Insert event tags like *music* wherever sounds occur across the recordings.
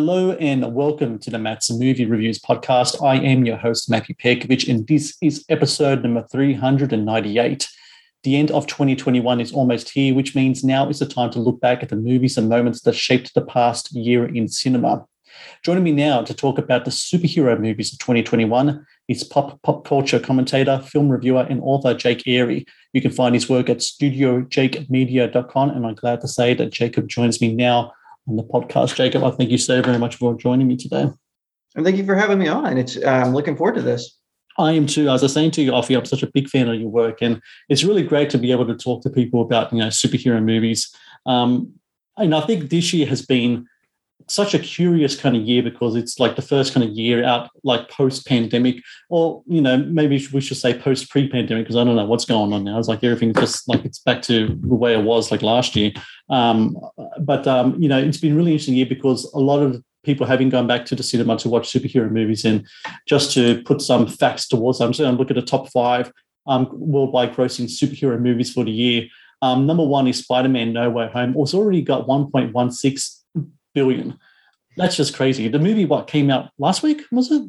Hello and welcome to the Matt's Movie Reviews podcast. I am your host, Matthew Perkovich, and this is episode number 398. The end of 2021 is almost here, which means now is the time to look back at the movies and moments that shaped the past year in cinema. Joining me now to talk about the superhero movies of 2021 is pop, pop culture commentator, film reviewer, and author Jake Airy. You can find his work at studiojakemedia.com, and I'm glad to say that Jacob joins me now on the podcast. Jacob, I thank you so very much for joining me today. And thank you for having me on. It's uh, I'm looking forward to this. I am too. As I was saying to you, Offie, I'm such a big fan of your work, and it's really great to be able to talk to people about you know superhero movies. Um, and I think this year has been such a curious kind of year because it's like the first kind of year out like post pandemic or you know maybe we should say post pre pandemic because i don't know what's going on now. It's like everything just like it's back to the way it was like last year. Um, but um, you know it's been really interesting year because a lot of people having gone back to the cinema to watch superhero movies. And just to put some facts towards them so i'm looking at the top five um, worldwide grossing superhero movies for the year. Um, number one is spider-man no way home. It's already got 1.16 billion. That's just crazy. The movie, what came out last week, was it?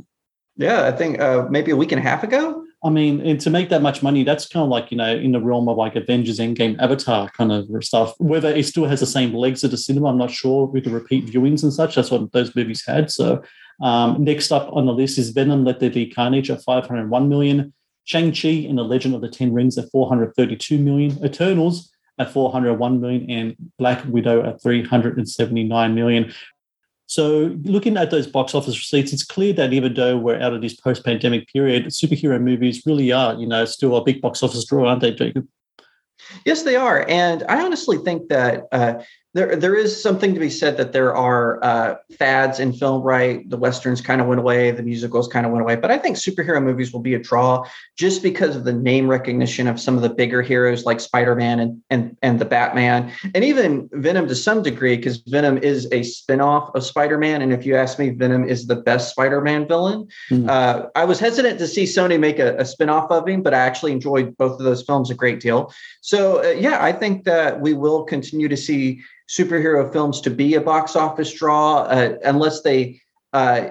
Yeah, I think uh, maybe a week and a half ago. I mean, and to make that much money, that's kind of like, you know, in the realm of like Avengers Endgame Avatar kind of stuff. Whether it still has the same legs at the cinema, I'm not sure with the repeat viewings and such. That's what those movies had. So um, next up on the list is Venom Let There Be Carnage at 501 million. Shang-Chi and the Legend of the Ten Rings at 432 million. Eternals at 401 million and Black Widow at 379 million. So, looking at those box office receipts, it's clear that even though we're out of this post-pandemic period, superhero movies really are, you know, still a big box office draw, aren't they, Jacob? Yes, they are, and I honestly think that uh, there there is something to be said that there are uh, fads in film right? The westerns kind of went away the musicals kind of went away but i think superhero movies will be a draw just because of the name recognition of some of the bigger heroes like spider-man and and, and the batman and even venom to some degree because venom is a spin-off of spider-man and if you ask me venom is the best spider-man villain. Mm-hmm. uh, i was hesitant to see sony make a, a spin-off of him but i actually enjoyed both of those films a great deal. So uh, yeah i think that we will continue to see superhero films to be a box office draw uh, unless they uh,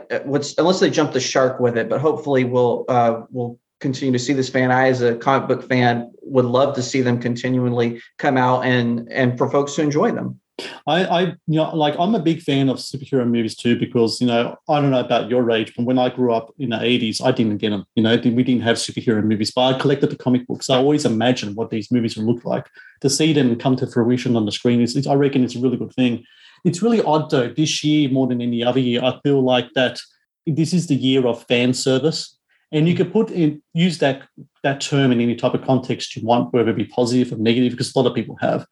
unless they jump the shark with it. But hopefully, we'll uh, we'll continue to see this fan. I, as a comic book fan, would love to see them continually come out and and for folks to enjoy them. I, I, you know, like I'm a big fan of superhero movies too because you know I don't know about your age, but when I grew up in the '80s, I didn't get them. You know, we didn't have superhero movies, but I collected the comic books. I always imagined what these movies would look like. To see them come to fruition on the screen is, I reckon, it's a really good thing. It's really odd though. This year, more than any other year, I feel like that this is the year of fan service, and you could put in use that that term in any type of context you want, whether it be positive or negative, because a lot of people have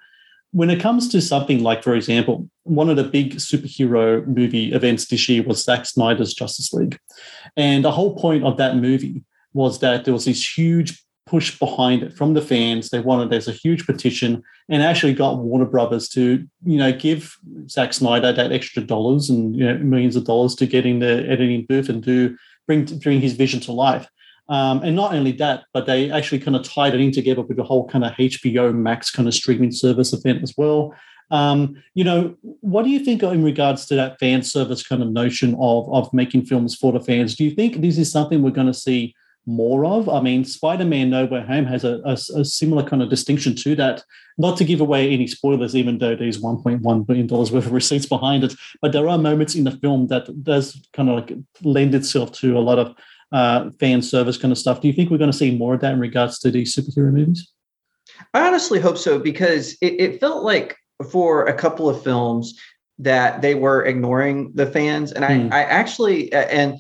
when it comes to something like, for example, one of the big superhero movie events this year was Zack Snyder's Justice League. And the whole point of that movie was that there was this huge push behind it from the fans. They wanted there's a huge petition and actually got Warner Brothers to you know give Zack Snyder that extra dollars and you know, millions of dollars to get in the editing booth and do bring bring his vision to life. Um, and not only that, but they actually kind of tied it in together with the whole kind of HBO Max kind of streaming service event as well. Um, you know, what do you think in regards to that fan service kind of notion of of making films for the fans? Do you think this is something we're going to see more of? I mean, Spider-Man: No Way Home has a, a, a similar kind of distinction to that. Not to give away any spoilers, even though there's 1.1 billion dollars worth of receipts behind it, but there are moments in the film that does kind of like lend itself to a lot of uh, fan service kind of stuff. Do you think we're going to see more of that in regards to these superhero movies? I honestly hope so because it, it felt like for a couple of films that they were ignoring the fans, and I, mm. I actually and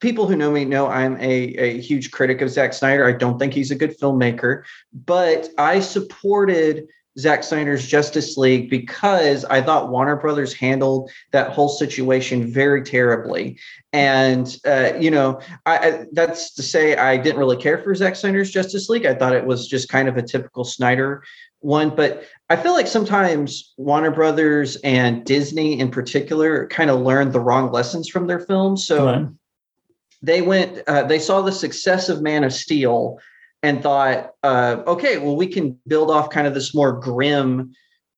people who know me know I'm a, a huge critic of Zack Snyder. I don't think he's a good filmmaker, but I supported Zack Snyder's Justice League because I thought Warner Brothers handled that whole situation very terribly. And uh, you know, I, I, that's to say I didn't really care for Zack Snyder's Justice League. I thought it was just kind of a typical Snyder one. But I feel like sometimes Warner Brothers and Disney in particular kind of learned the wrong lessons from their films. So they went, uh, they saw the success of Man of Steel and thought, uh, okay, well, we can build off kind of this more grim,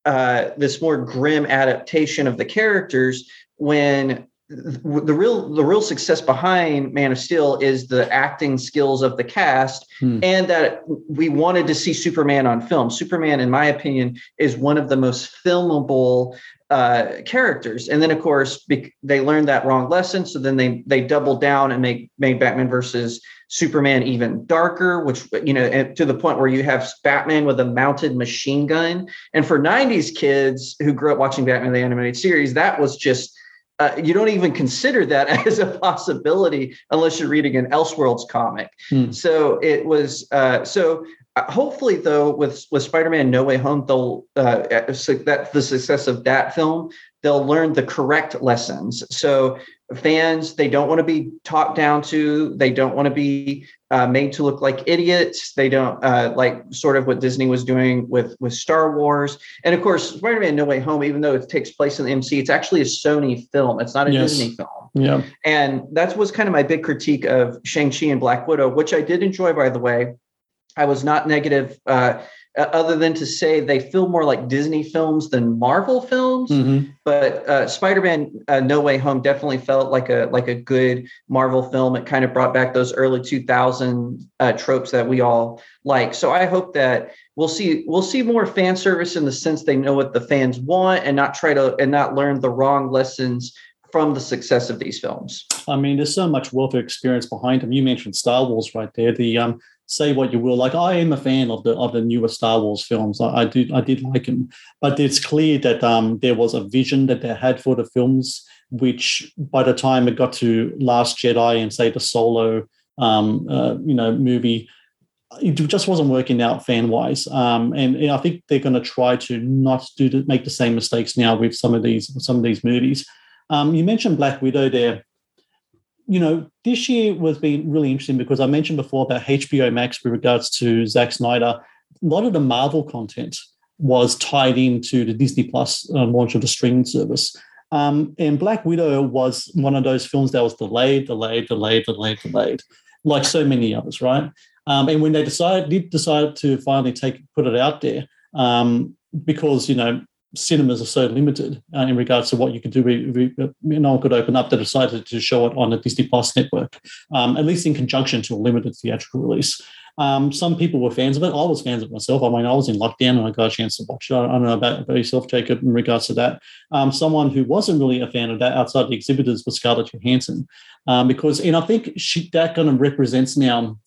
uh, this more grim adaptation of the characters when the real the real success behind Man of Steel is the acting skills of the cast hmm. and that we wanted to see Superman on film. Superman in my opinion is one of the most filmable uh, characters. And then of course they learned that wrong lesson so then they they doubled down and make made Batman versus Superman even darker, which, you know, to the point where you have Batman with a mounted machine gun. And for 90s kids who grew up watching Batman the animated series, that was just, uh, you don't even consider that *laughs* as a possibility unless you're reading an Elseworlds comic. Hmm. So it was, uh, so uh, hopefully though with with spider-man no way home they'll uh, so that the success of that film they'll learn the correct lessons so fans they don't want to be talked down to they don't want to be uh, made to look like idiots. They don't uh, like sort of what disney was doing with with star wars. And of course spider-man no way home even though it takes place in the mc it's actually a sony film. It's not a yes. disney film. Yeah. And that was kind of my big critique of shang-chi and black widow which i did enjoy by the way. I was not negative uh, uh, other than to say they feel more like Disney films than Marvel films. Mm-hmm. But uh, Spider-Man: uh, No Way Home definitely felt like a like a good Marvel film. It kind of brought back those early 2000 uh, tropes that we all like. So I hope that we'll see we'll see more fan service in the sense they know what the fans want and not try to and not learn the wrong lessons from the success of these films. I mean, there's so much wealth of experience behind them. You mentioned Star Wars right there. The um, say what you will. Like I am a fan of the of the newer Star Wars films. I, I did I did like them, but it's clear that um, there was a vision that they had for the films, which by the time it got to Last Jedi and say the Solo, um, uh, you know, movie. It just wasn't working out fan wise, um, and, and I think they're going to try to not do the, make the same mistakes now with some of these some of these movies. Um, you mentioned Black Widow there you know, this year was been really interesting because I mentioned before about HBO Max with regards to Zack Snyder. A lot of the Marvel content was tied into the Disney Plus uh, launch of the streaming service. Um, and Black Widow was one of those films that was delayed, delayed, delayed, delayed, delayed, like so many others, right? Um, and when they decided did decide to finally take put it out there, um, because you know cinemas are so limited uh, in regards to what you could do. We, we, no one could open up. They decided to show it on the Disney Plus network, um, at least in conjunction to a limited theatrical release. Um, some people were fans of it. I was fans of myself. I mean, I was in lockdown and I got a chance to watch it. I don't know about, about yourself, Jacob, in regards to that. Um, someone who wasn't really a fan of that outside the exhibitors was Scarlett Johansson, um, because, and I think she, that kind of represents now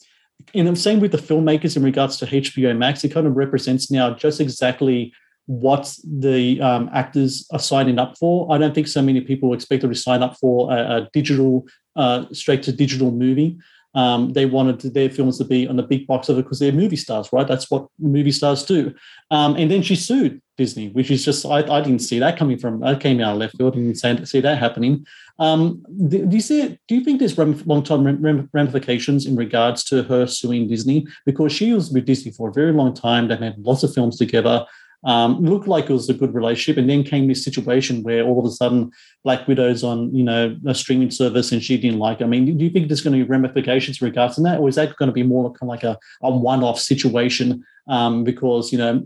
and I'm saying with the filmmakers in regards to HBO Max, it kind of represents now just exactly what the um, actors are signing up for. I don't think so many people expect to sign up for a, a digital, uh, straight to digital movie. Um, they wanted their films to be on the big box of it because they're movie stars, right? That's what movie stars do. Um, and then she sued Disney, which is just I, I didn't see that coming from. I came out of left field. And didn't see that happening. Um, do you see? Do you think there's long-term ramifications in regards to her suing Disney because she was with Disney for a very long time? They made lots of films together um, looked like it was a good relationship, and then came this situation where all of a sudden Black Widow's on you know a streaming service and she didn't like. It. I mean, do you think there's going to be ramifications regarding that, or is that going to be more kind of like a, a one-off situation? Um, because you know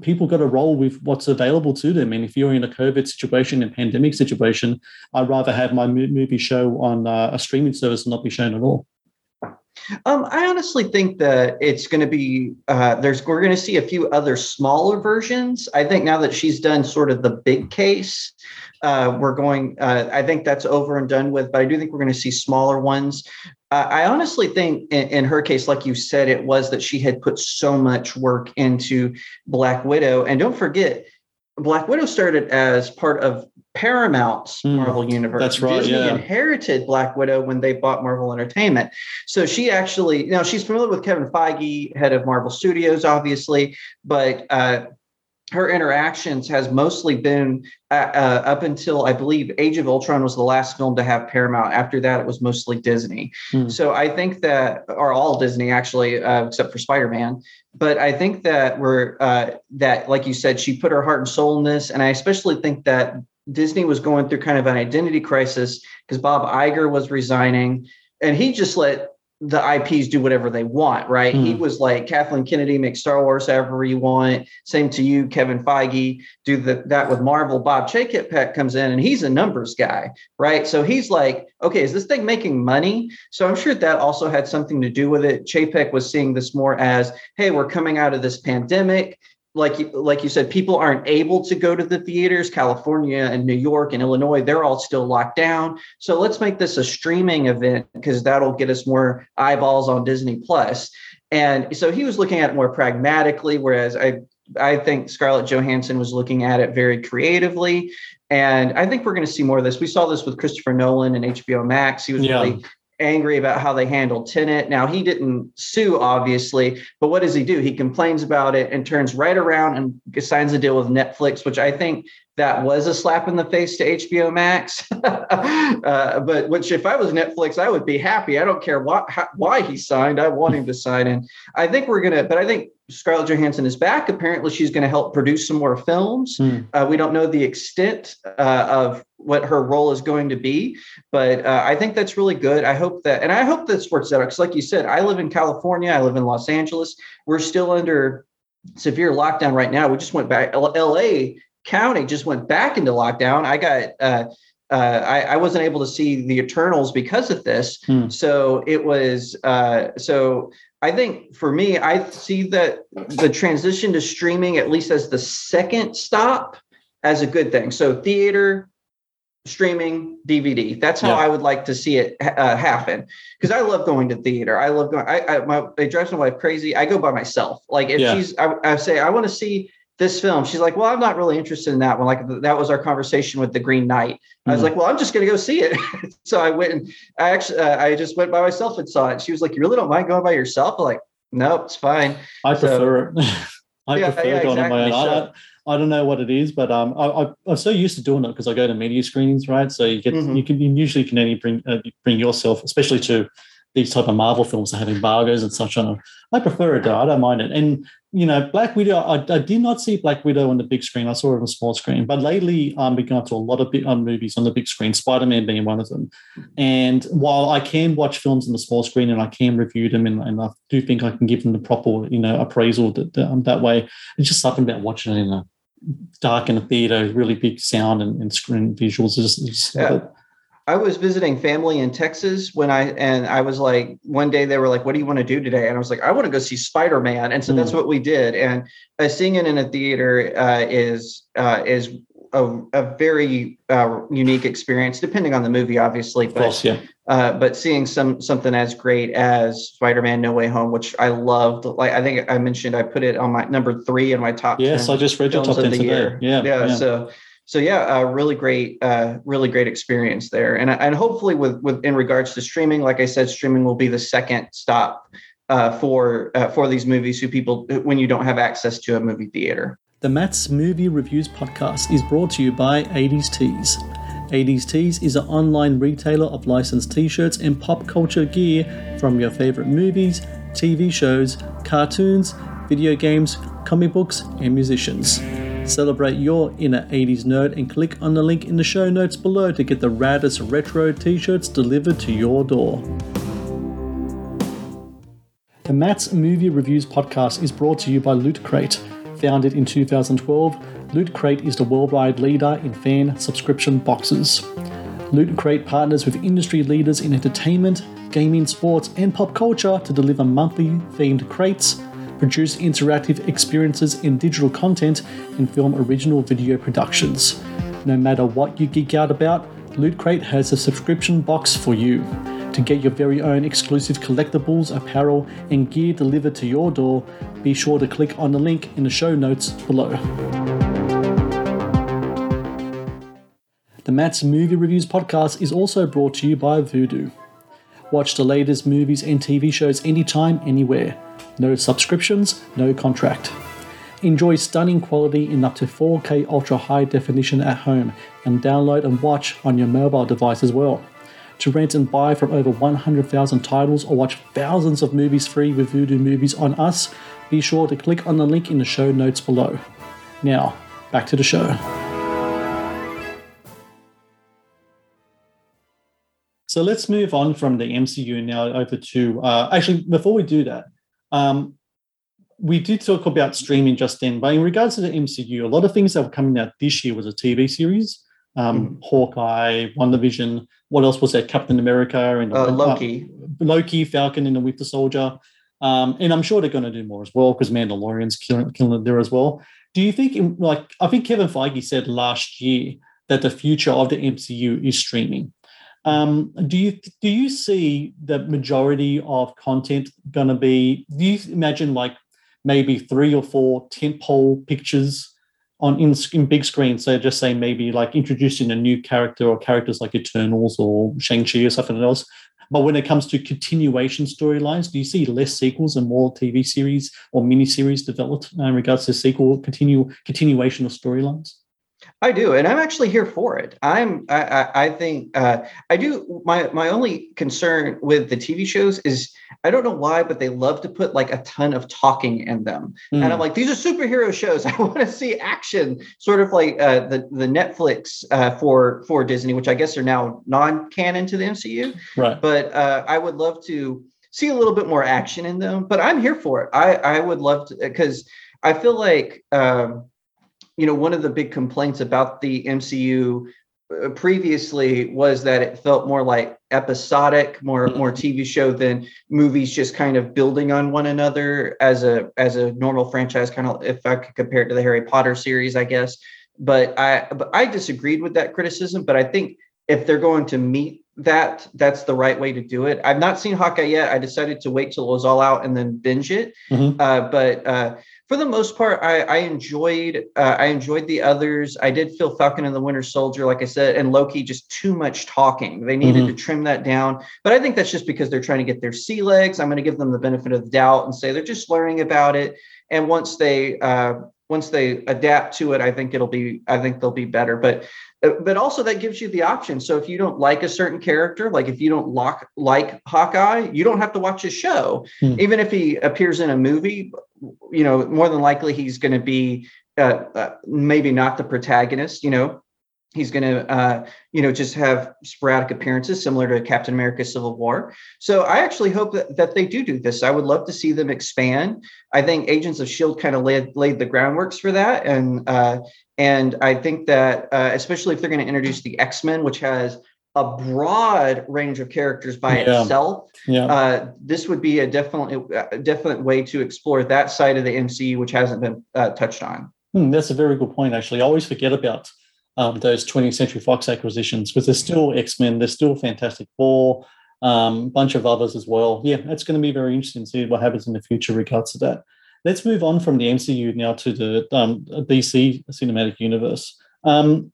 people got to roll with what's available to them, and if you're in a COVID situation and pandemic situation, I'd rather have my movie show on uh, a streaming service and not be shown at all. Um, I honestly think that it's going to be uh, there's we're going to see a few other smaller versions. I think now that she's done sort of the big case, uh, we're going. Uh, I think that's over and done with. But I do think we're going to see smaller ones. I honestly think in, in, her case, like you said, it was that she had put so much work into Black Widow, and don't forget, Black Widow started as part of Paramount's mm, Marvel Universe. That's right. Disney yeah. inherited Black Widow when they bought Marvel Entertainment. So she actually, you know, she's familiar with Kevin Feige, head of Marvel Studios, obviously, but uh, her interactions has mostly been uh, uh, up until I believe Age of Ultron was the last film to have Paramount. After that, it was mostly Disney. Mm. So I think that, or all Disney actually, uh, except for Spider Man. But I think that we're uh, that, like you said, she put her heart and soul in this, and I especially think that Disney was going through kind of an identity crisis because Bob Iger was resigning and he just let the IPs do whatever they want, right? Mm. He hmm. was like Kathleen Kennedy, make Star Wars however you want. Same to you, Kevin Feige, do the, that with Marvel. Bob Chapek comes in and he's a numbers guy, right? So he's like, okay, is this thing making money? So I'm sure that also had something to do with it. Chapek was seeing this more as, hey, we're coming out of this pandemic like you, like you said, people aren't able to go to the theaters. California and New York and Illinois, they're all still locked down. So let's make this a streaming event because that'll get us more eyeballs on Disney Plus. And so he was looking at it more pragmatically, whereas I I think Scarlett Johansson was looking at it very creatively. And I think we're going to see more of this. We saw this with Christopher Nolan and HBO Max. He was yeah. really angry about how they handled Tenet. Now he didn't sue, obviously, but what does he do? He complains about it and turns right around and signs a deal with Netflix, which I think that was a slap in the face to HBO Max. *laughs* uh, but which, if I was Netflix, I would be happy. I don't care what, how, why he signed. I want him to sign. And I think we're gonna. But I think Scarlett Johansson is back. Apparently, she's going to help produce some more films. Mm. Uh, we don't know the extent uh, of what her role is going to be, but uh, I think that's really good. I hope that, and I hope that works out. Because, like you said, I live in California. I live in Los Angeles. We're still under severe lockdown right now. We just went back. L.A. County just went back into lockdown. I got uh, uh, I, I, wasn't able to see the Eternals because of this. Hmm. So it was uh, so I think for me, I see that the transition to streaming, at least as the second stop, as a good thing. So theater, streaming, DVD. That's how yeah. I would like to see it uh, happen. Because I love going to theater. I love going. I, I my it drives my wife crazy. I go by myself. Like if yeah. she's, I, I say I want to see this film. She's like, well, I'm not really interested in that one. Like that was our conversation with the Green Knight. I was mm-hmm. like, well, I'm just going to go see it. *laughs* so I went and I actually, uh, I just went by myself and saw it. She was like, you really don't mind going by yourself? I'm like, nope, it's fine. I so, prefer it. *laughs* I yeah, prefer yeah, going exactly. on my own. So, I, don't know what it is, but um, I, am so used to doing it because I go to media screenings, right? So you get, mm-hmm. you can you usually can only bring uh, bring yourself, especially to these type of Marvel films that have embargoes and such on. I prefer it though. I don't mind it. And you know, Black Widow. I, I, did not see Black Widow on the big screen. I saw it on the small screen. But lately, um, we've gone to a lot of big, um, movies on the big screen. Spider Man being one of them. And while I can watch films on the small screen and I can review them, and, and I do think I can give them the proper, you know, appraisal that um, that way. It's just something about watching it in a dark in a theater, really big sound and, and screen visuals. Just, it's yeah. I was visiting family in Texas when I and I was like one day they were like, "What do you want to do today?" And I was like, "I want to go see Spider Man," and so mm. that's what we did. And uh, seeing it in a theater uh, is uh, is a, a very uh, unique experience, depending on the movie, obviously. But, course, yeah. Uh, but seeing some something as great as Spider Man No Way Home, which I loved, like I think I mentioned, I put it on my number three in my top. Yes, I just read your top ten today. Yeah, yeah, yeah. So so yeah, a really great, uh, really great experience there. And and hopefully with with in regards to streaming, like I said, streaming will be the second stop uh, for uh, for these movies who people when you don't have access to a movie theater. The Matt's Movie Reviews podcast is brought to you by 80s Tees. 80s Tees is an online retailer of licensed t shirts and pop culture gear from your favorite movies, TV shows, cartoons, video games, comic books, and musicians. Celebrate your inner 80s nerd and click on the link in the show notes below to get the raddest retro t shirts delivered to your door. The Matt's Movie Reviews podcast is brought to you by Loot Crate. Founded in 2012, Loot Crate is the worldwide leader in fan subscription boxes. Loot Crate partners with industry leaders in entertainment, gaming, sports, and pop culture to deliver monthly themed crates produce interactive experiences in digital content, and film original video productions. No matter what you geek out about, Loot Crate has a subscription box for you. To get your very own exclusive collectibles, apparel, and gear delivered to your door, be sure to click on the link in the show notes below. The Matt's Movie Reviews podcast is also brought to you by Vudu. Watch the latest movies and TV shows anytime, anywhere. No subscriptions, no contract. Enjoy stunning quality in up to 4K ultra high definition at home and download and watch on your mobile device as well. To rent and buy from over 100,000 titles or watch thousands of movies free with Vudu Movies on us, be sure to click on the link in the show notes below. Now, back to the show. So let's move on from the MCU now over to uh, actually before we do that, um, we did talk about streaming just then, but in regards to the MCU, a lot of things that were coming out this year was a TV series. Um, mm. Hawkeye, WandaVision. What else was there? Captain America and uh, Loki, uh, Loki, Falcon, and the Winter Soldier. Um, and I'm sure they're going to do more as well because Mandalorian's killing, killing it there as well. Do you think, like, I think Kevin Feige said last year that the future of the MCU is streaming. Um, do you do you see the majority of content going to be? Do you imagine like maybe three or four tentpole pictures on in, in big screen? So just say maybe like introducing a new character or characters like Eternals or Shang Chi or something else. But when it comes to continuation storylines, do you see less sequels and more TV series or miniseries developed uh, in regards to sequel continue continuation of storylines? I do, and I'm actually here for it. I'm. I. I, think. Uh, I do. My my only concern with the TV shows is I don't know why, but they love to put like a ton of talking in them, mm. and I'm hmm. like, these are superhero shows. *laughs* I want to see action, sort of like uh, the the Netflix uh, for for Disney, which I guess are now non-canon to the MCU. Right. But uh, I would love to see a little bit more action in them. But I'm here for it. I I would love to because I feel like. Um, you know, one of the big complaints about the MCU uh, previously was that it felt more like episodic more more tv show than movies just kind of building on one another as a as a normal franchise kind of if i could compare it to the harry potter series i guess. But i but i disagreed with that criticism but i think if they're going to meet that that's the right way to do it. I've not seen hawkeye yet. I decided to wait till it was all out and then binge it. Mm-hmm. uh, but uh, for the most part, I, I enjoyed uh, I enjoyed the others. I did feel Falcon and the Winter Soldier, like I said, and Loki just too much talking. They needed mm-hmm. to trim that down. But I think that's just because they're trying to get their sea legs. I'm going to give them the benefit of the doubt and say they're just learning about it. And once they uh, once they adapt to it, I think it'll be I think they'll be better. But uh, but also that gives you the option. So if you don't like a certain character, like if you don't lock, like Hawkeye, you don't have to watch his show. Hmm. Even if he appears in a movie, you know, more than likely he's going to be uh, uh, maybe not the protagonist. You know, he's going to uh, you know just have sporadic appearances similar to captain america civil war. So i actually hope that, that they do do this. I would love to see them expand. I think agents of shield kind of laid, laid the groundworks for that. And uh, and I think that, uh, especially if they're going to introduce the X Men, which has a broad range of characters by yeah. itself, yeah. Uh, this would be a definitely a definite way to explore that side of the MCU, which hasn't been uh, touched on. Hmm, that's a very good point. Actually, I always forget about um, those 20th Century Fox acquisitions because there's still X Men, there's still Fantastic Four, a um, bunch of others as well. Yeah, it's going to be very interesting to see what happens in the future regards to that. Let's move on from the MCU now to the um, DC cinematic universe. Um,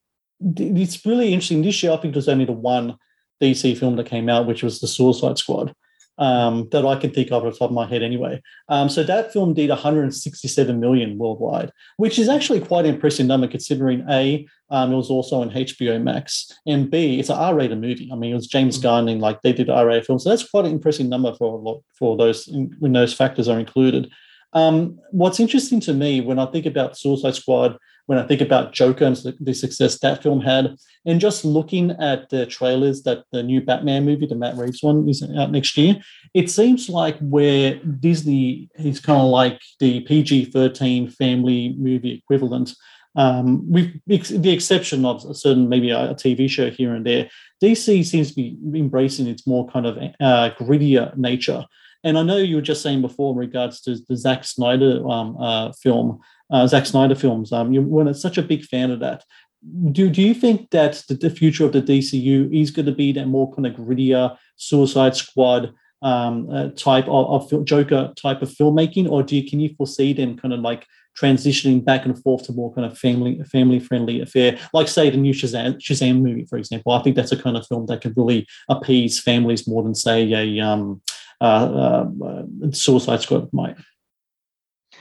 it's really interesting. This year, I think was only the one DC film that came out, which was the Suicide Squad um, that I can think of off the top of my head anyway. Um, so that film did 167 million worldwide, which is actually quite an impressive number considering A, um, it was also on HBO Max, and B, it's an R-rated movie. I mean, it was James mm-hmm. Gunn and like they did R-rated films, so that's quite an impressive number for a lot for those when those factors are included. Um, what's interesting to me when I think about Suicide Squad when I think about Joker and the success that film had, and just looking at the trailers that the new Batman movie, the Matt Reeves one, is out next year, it seems like where Disney is kind of like the PG 13 family movie equivalent. Um, with the exception of a certain maybe a, TV show here and there, DC seems to be embracing its more kind of uh, grittier nature. And I know you were just saying before in regards to the Zack Snyder um, uh, film, uh, Zack Snyder films. Um, you were such a big fan of that. Do, do you think that the, the future of the DCU is going to be that more kind of grittier Suicide Squad um, uh, type of, of, Joker type of filmmaking, or do you, can you foresee them kind of like transitioning back and forth to more kind of family family friendly affair, like say the new Shazam, Shazam movie, for example? I think that's a kind of film that can really appease families more than say a um, uh, uh, Suicide Squad might.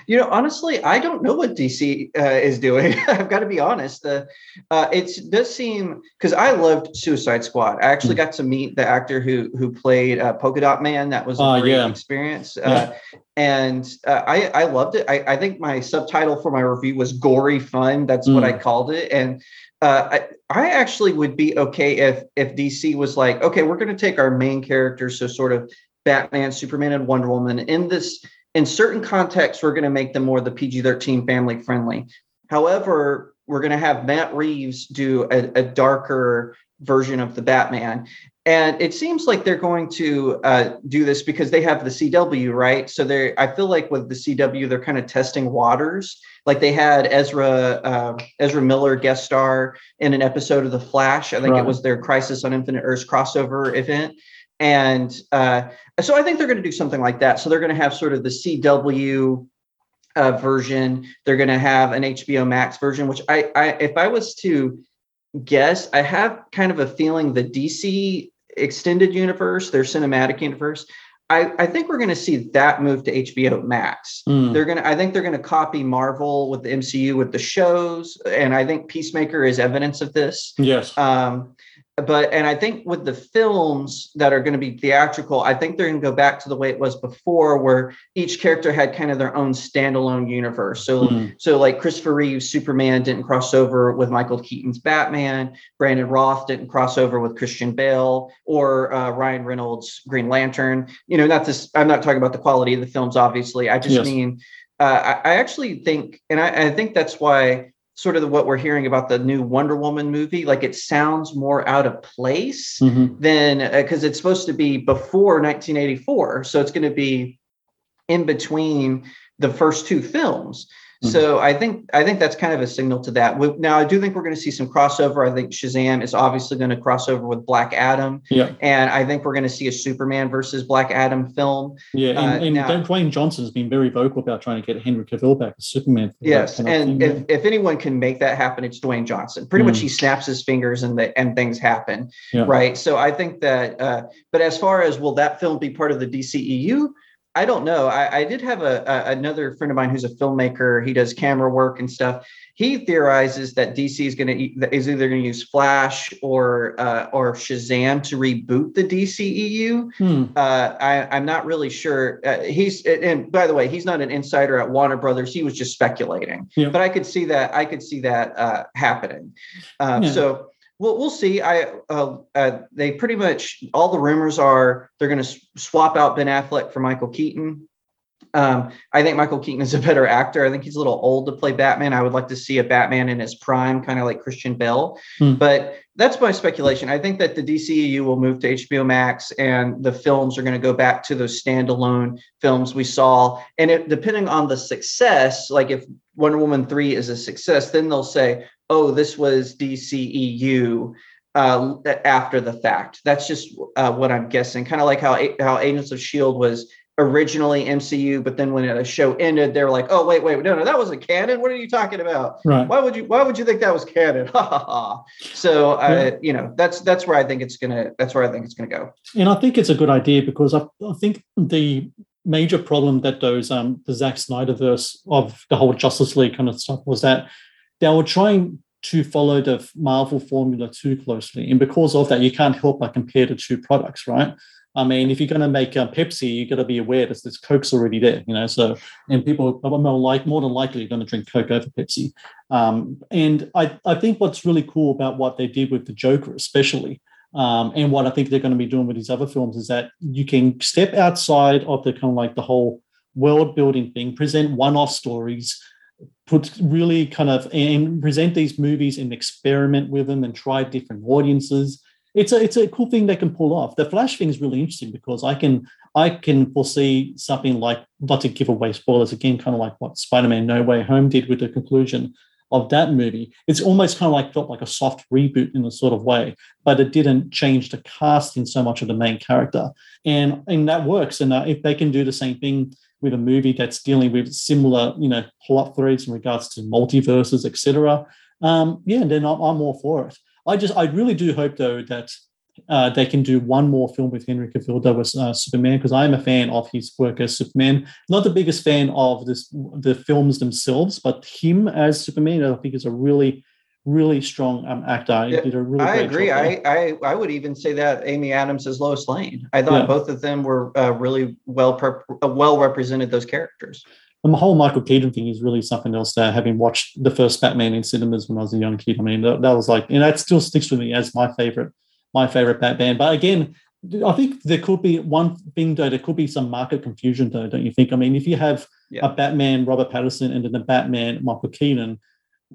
You know, honestly, I don't know what DC uh, is doing. *laughs* I've got to be honest. Uh, uh, it does seem because I loved Suicide Squad. I actually mm. got to meet the actor who who played uh, Polka Dot Man. That was a uh, great yeah. experience. Yeah. Uh, and I, I loved it. I, I think my subtitle for my review was "gory fun." That's mm. what I mm. called it. And I, I actually would be okay if if DC was like, okay, we're going to take our main characters, so sort of Batman, Superman, and Wonder Woman. In this, in certain contexts, we're going to make them more the PG-13 family friendly. However, we're going to have Matt Reeves do a, a, darker version of the Batman. And it seems like they're going to uh, do this because they have the CW, right? So they I feel like with the CW, they're kind of testing waters. Like they had Ezra uh, Ezra Miller guest star in an episode of The Flash. I think right. it was their Crisis on Infinite Earths crossover event and uh, so I think they're going to do something like that. So they're going to have sort of the CW uh, version. They're going to have an HBO Max version, which I, I, if I was to guess, I have kind of a feeling the DC extended universe, their cinematic universe. I, I think we're going to see that move to HBO Max. Mm. They're going to, I think they're going to copy Marvel with the MCU with the shows, and I think Peacemaker is evidence of this. Yes. Um, but and I think with the films that are going to be theatrical, I think they're going to go back to the way it was before, where each character had kind of their own standalone universe. So, mm. so like Christopher Reeve's Superman didn't cross over with Michael Keaton's Batman. Brandon Routh didn't cross over with Christian Bale or uh, Ryan Reynolds' Green Lantern. You know, not this. I'm not talking about the quality of the films, obviously. I just yes. mean. Uh, I, I actually think, and I, I think that's why sort of what we're hearing about the new Wonder Woman movie. Like it sounds more out of place mm-hmm. than because uh, it's supposed to be before 1984. So it's going to be in between the first two films. Mm-hmm. So I think I think that's kind of a signal to that. Now I do think we're going to see some crossover. I think Shazam is obviously going to cross over with Black Adam. Yeah. And I think we're going to see a Superman versus Black Adam film. Yeah. And, uh, and now, Dwayne Johnson has been very vocal about trying to get Henry Cavill back as Superman. Yes. And if, if anyone can make that happen, it's Dwayne Johnson. Pretty mm. much he snaps his fingers and the, and things happen. Yeah. Right. So I think that uh, but as far as will that film be part of the DCEU? I don't know. I, I did have a, a, another friend of mine who's a filmmaker. He does camera work and stuff. He theorizes that DC is going to is either going to use Flash or uh, or Shazam to reboot the DCEU. Hmm. Uh, I, am not really sure. Uh, he's and by the way, he's not an insider at Warner Brothers. He was just speculating. Yeah. But I could see that. I could see that uh, happening. Uh, yeah. So well, we'll see. I uh, uh, they pretty much all the rumors are they're going to swap out Ben Affleck for Michael Keaton. Um, I think Michael Keaton is a better actor. I think he's a little old to play Batman. I would like to see a Batman in his prime, kind of like Christian Bale. Hmm. But that's my speculation. I think that the DCEU will move to HBO Max, and the films are going to go back to those standalone films we saw. And it, depending on the success, like if Wonder Woman three is a success, then they'll say, oh, this was DCEU uh, after the fact. That's just uh, what I'm guessing. Kind of like how how Agents of Shield was originally MCU, but then when a show ended, they were like, "Oh, wait, wait, no, no, that wasn't canon. What are you talking about? Right. Why would you Why would you think that was canon? *laughs* Ha ha ha." So, uh, Yeah. you know, that's that's where I think it's gonna that's where I think it's gonna go. And I think it's a good idea because I, I think the major problem that those um the Zack Snyderverse of the whole Justice League kind of stuff was that they were trying to follow the Marvel formula too closely, and because of that, you can't help but compare the two products, right? I mean, if you're going to make um, Pepsi, you got to be aware that this Coke's already there, you know. So, and people are more like more than likely going to drink Coke over Pepsi. Um, and I, I think what's really cool about what they did with the Joker, especially, um, and what I think they're going to be doing with these other films is that you can step outside of the kind of like the whole world building thing, present one off stories, put really kind of and present these movies and experiment with them and try different audiences. It's a it's a cool thing they can pull off. The Flash thing is really interesting because I can I can foresee something like not to give away spoilers again, kind of like what Spider-Man No Way Home did with the conclusion of that movie. It's almost kind of like felt like a soft reboot in a sort of way, but it didn't change the casting so much of the main character, and and that works. And uh, if they can do the same thing with a movie that's dealing with similar, you know, plot threads in regards to multiverses, etc., um, yeah, then I'm, I'm all for it. I just, I really do hope though that uh, they can do one more film with Henry Cavill that was uh, Superman because I am a fan of his work as Superman. Not the biggest fan of this the films themselves, but him as Superman, I think is a really, really strong um, actor. He Yeah, did a really I agree. I, I I would even say that Amy Adams as Lois Lane. I thought Yeah. both of them were uh, really well per- uh, well represented those characters. And the whole Michael Keaton thing is really something else that having watched the first Batman in cinemas when I was a young kid. I mean, that, that was like, and that still sticks with me as my favorite, my favorite Batman. But again, I think there could be one thing though, there could be some market confusion though, don't you think? I mean, if you have Yeah. a Batman, Robert Pattinson, and then a Batman, Michael Keaton,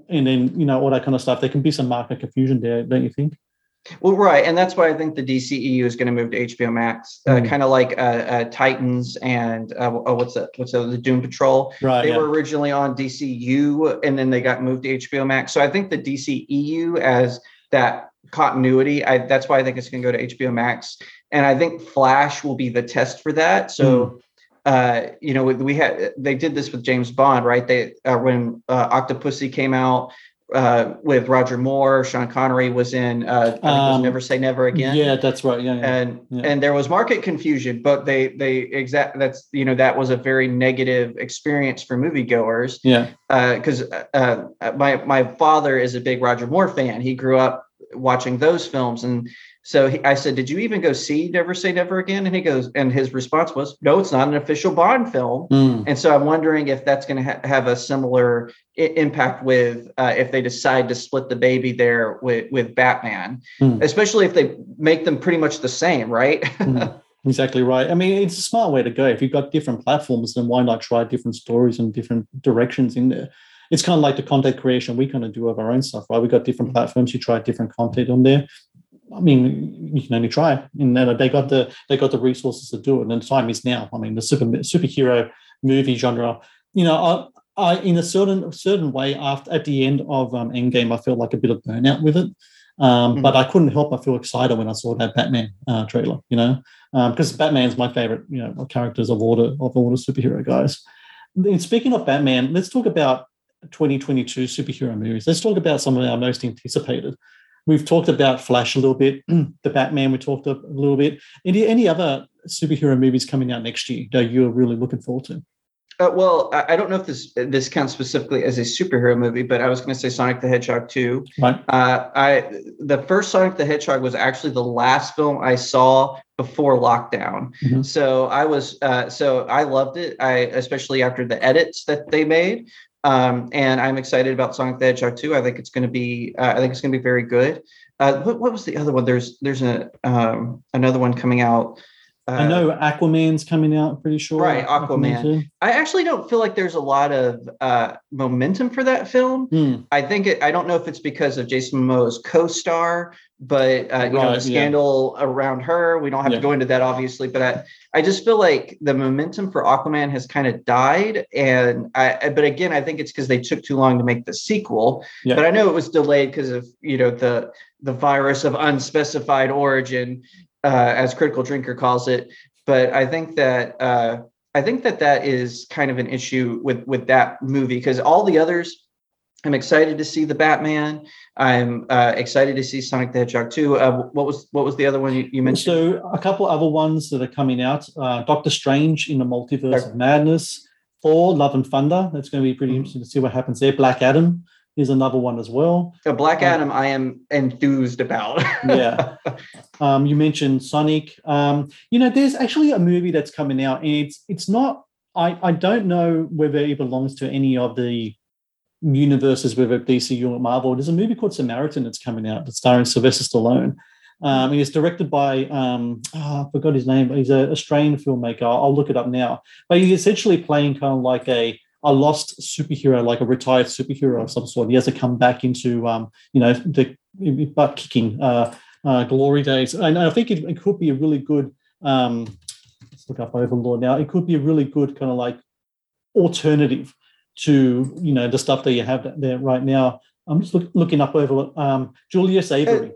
and then, you know, all that kind of stuff, there can be some market confusion there, don't you think? Well, right, and that's why I think the DCEU is going to move to HBO Max, uh, Mm. kind of like uh, uh, Titans and uh, oh, what's that? What's that? The Doom Patrol. Right. they yeah. were originally on DCU, and then they got moved to HBO Max. So I think the DCEU as that continuity. I that's why I think it's going to go to HBO Max, and I think Flash will be the test for that. So. Uh, you know, we, we had they did this with James Bond, right? They uh, when uh, Octopussy came out uh, with Roger Moore, Sean Connery was in. Uh, was Um, Never Say Never Again Yeah, that's right. Yeah. yeah. and Yeah. and there was market confusion but they they exact that's you know that was a very negative experience for moviegoers yeah. because uh, uh, my my father is a big Roger Moore fan. He grew up watching those films, and so he, I said, "Did you even go see Never Say Never Again?" And he goes, and his response was, "No, it's not an official Bond film." Mm. And so I'm wondering if that's going to ha- have a similar I- impact with uh, if they decide to split the baby there with with Batman, Hmm. especially if they make them pretty much the same, right? Mm, exactly right. I mean, it's a smart way to go. If you've got different platforms, then why not try different stories and different directions in there? It's kind of like the content creation we kind of do of our own stuff, right? We've got different platforms. You try different content on there. I mean, you can only try, and they got the they got the resources to do it, and the time is now. I mean, the super superhero movie genre. You know, I, I in a certain certain way after at the end of um, Endgame, I felt like a bit of burnout with it. Um, Mhm. But I couldn't help but feel excited when I saw that Batman uh, trailer. You know, because Batman's my favorite, you know, characters of the of all the superhero guys. And speaking of Batman, let's talk about 2022 superhero movies. Let's talk about some of our most anticipated. We've talked about Flash a little bit, *clears throat* the Batman. We talked a, a little bit. Any any other superhero movies coming out next year that you're really looking forward to? Uh, well, I, don't know if this this counts specifically as a superhero movie, but I was going to say Sonic the Hedgehog 2. Right. Uh, I the first Sonic the Hedgehog was actually the last film I saw before lockdown. Mhm. So I was uh, so I loved it. I especially after the edits that they made. Um, and I'm excited about Sonic the Hedgehog 2. I think it's going to be uh, I think it's going to be very good. Uh, what, what was the other one? There's there's a um, another one coming out. Uh, I know Aquaman's coming out. Pretty sure. Right, Aquaman. too. I actually don't feel like there's a lot of uh, momentum for that film. Hmm. I think it, I don't know if it's because of Jason Momoa's co-star, but uh, you know Right, the yeah. scandal around her. We don't have Yeah. to go into that, obviously, but I, I just feel like the momentum for Aquaman has kind of died. And I, I- but again, I think it's because they took too long to make the sequel. Yeah. But I know it was delayed because of you know the the virus of unspecified origin, uh, as Critical Drinker calls it. But I think that uh, I think that that is kind of an issue with with that movie because all the others I'm excited to see the Batman. I'm uh, excited to see Sonic the Hedgehog 2. Uh, what was what was the other one you, you, mentioned? So a couple other ones that are coming out: uh, Doctor Strange in the Multiverse of Madness, Thor: Love and Thunder. That's going to be pretty mm-hmm. interesting to see what happens there. Black Adam is another one as well. So Black um, Adam, I am enthused about. *laughs* yeah. Um, you mentioned Sonic. Um, you know, there's actually a movie that's coming out, and it's it's not. I I don't know whether it belongs to any of the universes, whether DC or Marvel. There's a movie called Samaritan that's coming out that's starring Sylvester Stallone. Um, and it's directed by um, oh, I forgot his name, he's an Australian filmmaker. I'll, I'll look it up now. But he's essentially playing kind of like a a lost superhero, like a retired superhero of some sort. He has to come back into um, you know the butt kicking uh, uh, glory days. And I think it, it could be a really good. Um, let's look up Overlord now. It could be a really good kind of like alternative to you know the stuff that you have there right now. I'm just look, looking up over um, Julius Avery.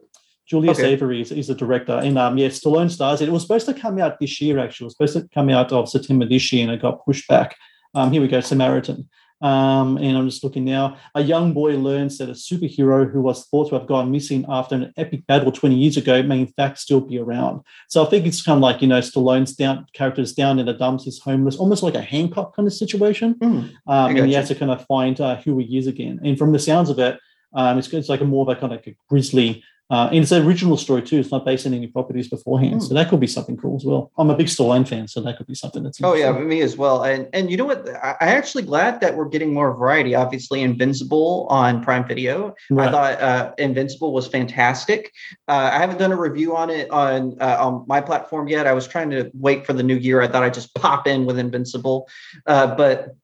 Julius okay. Avery is, is the director, and um, yeah, Stallone stars it. It was supposed to come out this year. Actually, it was supposed to come out of September this year, and it got pushed back. Um, here we go, Samaritan. Um, and I'm just looking now. A young boy learns that a superhero who was thought to have gone missing after an epic battle 20 years ago may in fact still be around. So I think it's kind of like, you know, Stallone's down characters down in the dumps, he's homeless, almost like a Hancock kind of situation. Mm, um, and he has to kind of find uh, who he is again. And from the sounds of it, um, it's, it's like a more of a kind of like a grisly uh, and it's an original story too. It's not based on any properties beforehand, mm. so that could be something cool as well. I'm a big Stallone fan, so that could be something that's. Oh yeah, me as well. And and you know what? I, I actually glad that we're getting more variety. Obviously, Invincible on Prime Video. Right. I thought uh, Invincible was fantastic. Uh, I haven't done a review on it on uh, on my platform yet. I was trying to wait for the new year. I thought I'd just pop in with Invincible, uh, but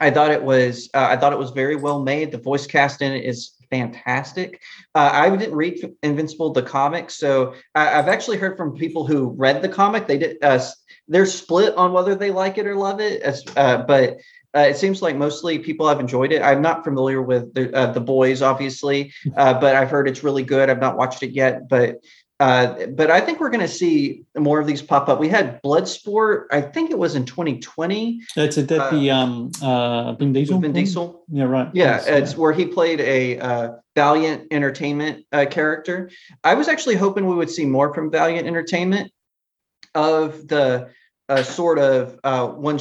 I thought it was uh, I thought it was very well made. The voice cast in it is fantastic. Uh, I didn't read Invincible the comic, so I, have actually heard from people who read the comic. They did. Uh, they're split on whether they like it or love it. Uh, but uh, it seems like mostly people have enjoyed it. I'm not familiar with the uh, the boys, obviously, uh, but I've heard it's really good. I've not watched it yet, but uh, but I think we're going to see more of these pop up. We had Bloodshot. I think it was in 2020. It's a that the uh, um uh Vin Diesel. Vin Diesel. Yeah, right. Yeah, yes, it's yeah. where he played a uh, Valiant Entertainment uh, character. I was actually hoping we would see more from Valiant Entertainment of the uh, sort of uh, one.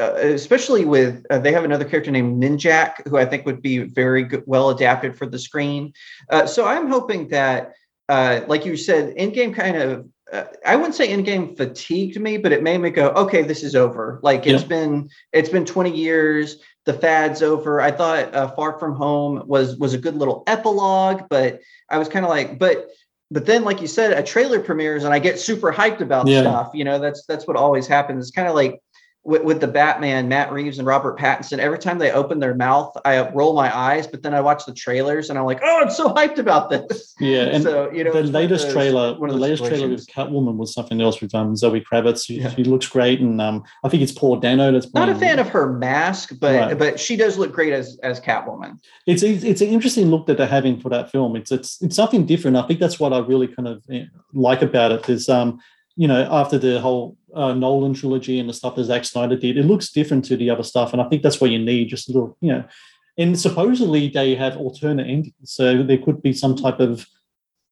Uh, especially with uh, they have another character named Ninjak, who I think would be very good, well adapted for the screen. Uh, so I'm hoping that uh, like you said, Endgame kind of uh, I wouldn't say Endgame fatigued me, but it made me go, okay, this is over. Like it's yeah. been it's been 20 years, the fad's over. I thought uh, Far From Home was was a good little epilogue, but I was kind of like, but but then like you said, a trailer premieres and I get super hyped about yeah. stuff. You know, that's that's what always happens. It's kind of like with, with, the Batman, Matt Reeves and Robert Pattinson, every time they open their mouth, I roll my eyes, but then I watch the trailers and I'm like, oh, I'm so hyped about this. Yeah. And so, you know, the latest those, trailer, the latest trailer with Catwoman was something else with um, Zoe Kravitz. She, yeah. she looks great. And um, I think it's Paul Dano that's. Not a fan of her mask, but right. but she does look great as as Catwoman. It's, it's an interesting look that they're having for that film. It's, it's, it's something different. I think that's what I really kind of eh, like about it is, um, you know, after the whole uh, Nolan trilogy and the stuff that Zack Snyder did, it looks different to the other stuff. And I think that's what you need, just a little, you know. And supposedly they have alternate endings. So there could be some type of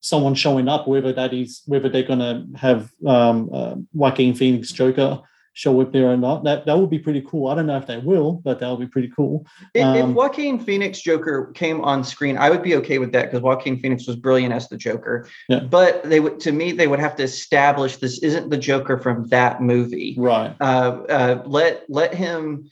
someone showing up, whether that is, whether they're going to have um, uh, Joaquin Phoenix Joker show up there or not. That that would be pretty cool. I don't know if they will, but that would be pretty cool. If, um, if Joaquin Phoenix Joker came on screen, I would be okay with that because Joaquin Phoenix was brilliant as the Joker. Yeah. But they would, to me, they would have to establish this isn't the Joker from that movie. Right. Uh, uh, let let him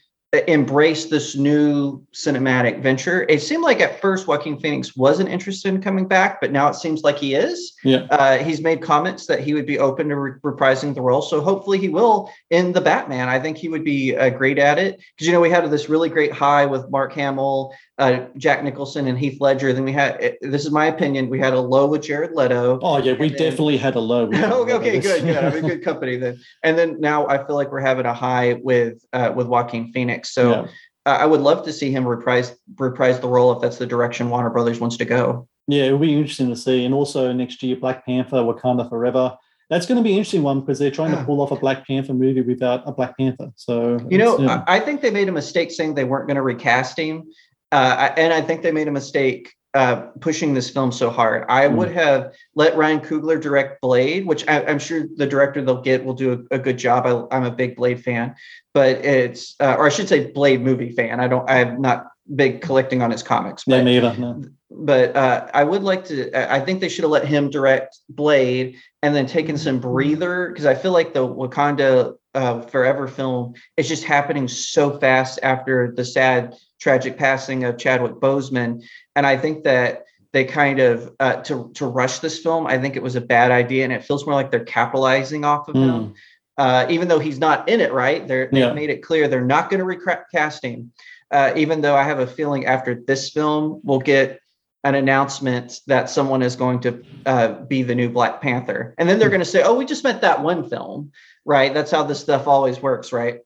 embrace this new cinematic venture. It seemed like at first Joaquin Phoenix wasn't interested in coming back, but now it seems like he is. Yeah. Uh, he's made comments that he would be open to re- reprising the role. So hopefully he will in the Batman. I think he would be uh, great at it because you know we had this really great high with Mark Hamill, uh, Jack Nicholson, and Heath Ledger. Then we had eh, this is my opinion. We had a low with Jared Leto. Oh yeah, we then, definitely had a low. *laughs* okay, good, good. I'm in good company then. And then now I feel like we're having a high with uh, with Joaquin Phoenix. So yeah. uh, I would love to see him reprise reprise the role if that's the direction Warner Brothers wants to go. Yeah, it'll be interesting to see. And also next year, Black Panther, Wakanda Forever. that's going to be an interesting one because they're trying to pull off a Black Panther movie without a Black Panther. So you know, yeah. I think they made a mistake saying they weren't going to recast him, uh, and I think they made a mistake uh, pushing this film so hard. I mm. would have let Ryan Coogler direct Blade, which I, am sure the director they'll get will do a, a good job. I, am a big Blade fan, but it's, uh, or I should say, Blade movie fan. I don't, I'm not big collecting on his comics. But, yeah, either. No. But uh, I would like to. I think they should have let him direct Blade and then taken some breather because I feel like the Wakanda uh, Forever film is just happening so fast after the sad tragic passing of Chadwick Boseman, and I think that they kind of uh, to to rush this film. I think it was a bad idea, and it feels more like they're capitalizing off of mm. him, uh, even though he's not in it. Right? They're, they've yeah. made it clear they're not going to recast him. Uh, even though I have a feeling after this film, we'll get an announcement that someone is going to uh, be the new Black Panther, and then they're hmm. going to say, "Oh, we just meant that one film." Right? That's how this stuff always works, right?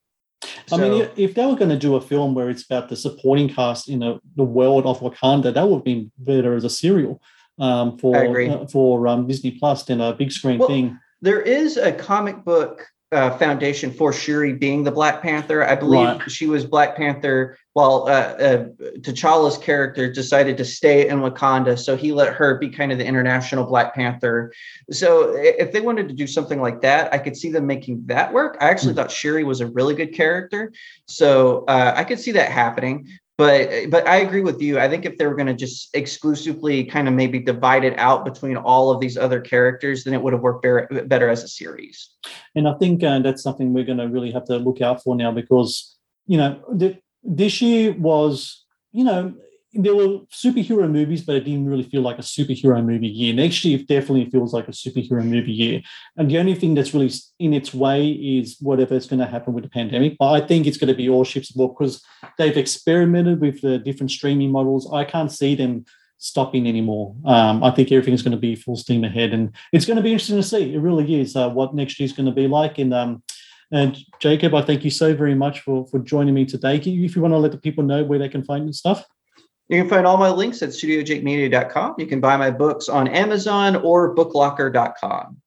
I mean, if they were going to do a film where it's about the supporting cast in a, the world of Wakanda, that would be better as a serial um, for uh, for um, Disney Plus than a big screen well, thing. There is a comic book uh, foundation for Shuri being the Black Panther. I believe right. she was Black Panther while uh, uh, T'Challa's character decided to stay in Wakanda. So he let her be kind of the international Black Panther. So if they wanted to do something like that, I could see them making that work. I actually mm-hmm. thought Shuri was a really good character. So uh, I could see that happening but but I agree with you. I think if they were going to just exclusively kind of maybe divide it out between all of these other characters, then it would have worked better, better as a series. And I think uh, that's something we're going to really have to look out for now because you know this year was you know there were superhero movies, but it didn't really feel like a superhero movie year. Next year, it definitely feels like a superhero movie year. And the only thing that's really in its way is whatever is going to happen with the pandemic. But I think it's going to be all ships aboard because they've experimented with the different streaming models. I can't see them stopping anymore. Um, I think everything's going to be full steam ahead, and it's going to be interesting to see. It really is uh, what next year is going to be like. And um, and Jacob, I thank you so very much for for joining me today. If you want to let the people know where they can find your stuff. You can find all my links at studiojakemedia.com. You can buy my books on Amazon or booklocker.com.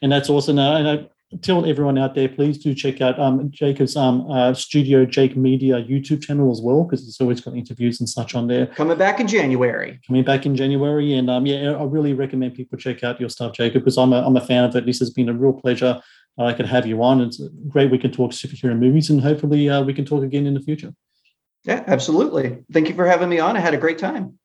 And that's awesome. Uh, and I tell everyone out there, please do check out um, Jacob's um, uh, Studio Jake Media YouTube channel as well, because it's always got interviews and such on there. Coming back in January. Coming back in January. And um, yeah, I really recommend people check out your stuff, Jacob, because I'm a, I'm a fan of it. This has been a real pleasure. I could have you on. It's great we can talk superhero movies, and hopefully uh, we can talk again in the future. Yeah, absolutely. Thank you for having me on. I had a great time.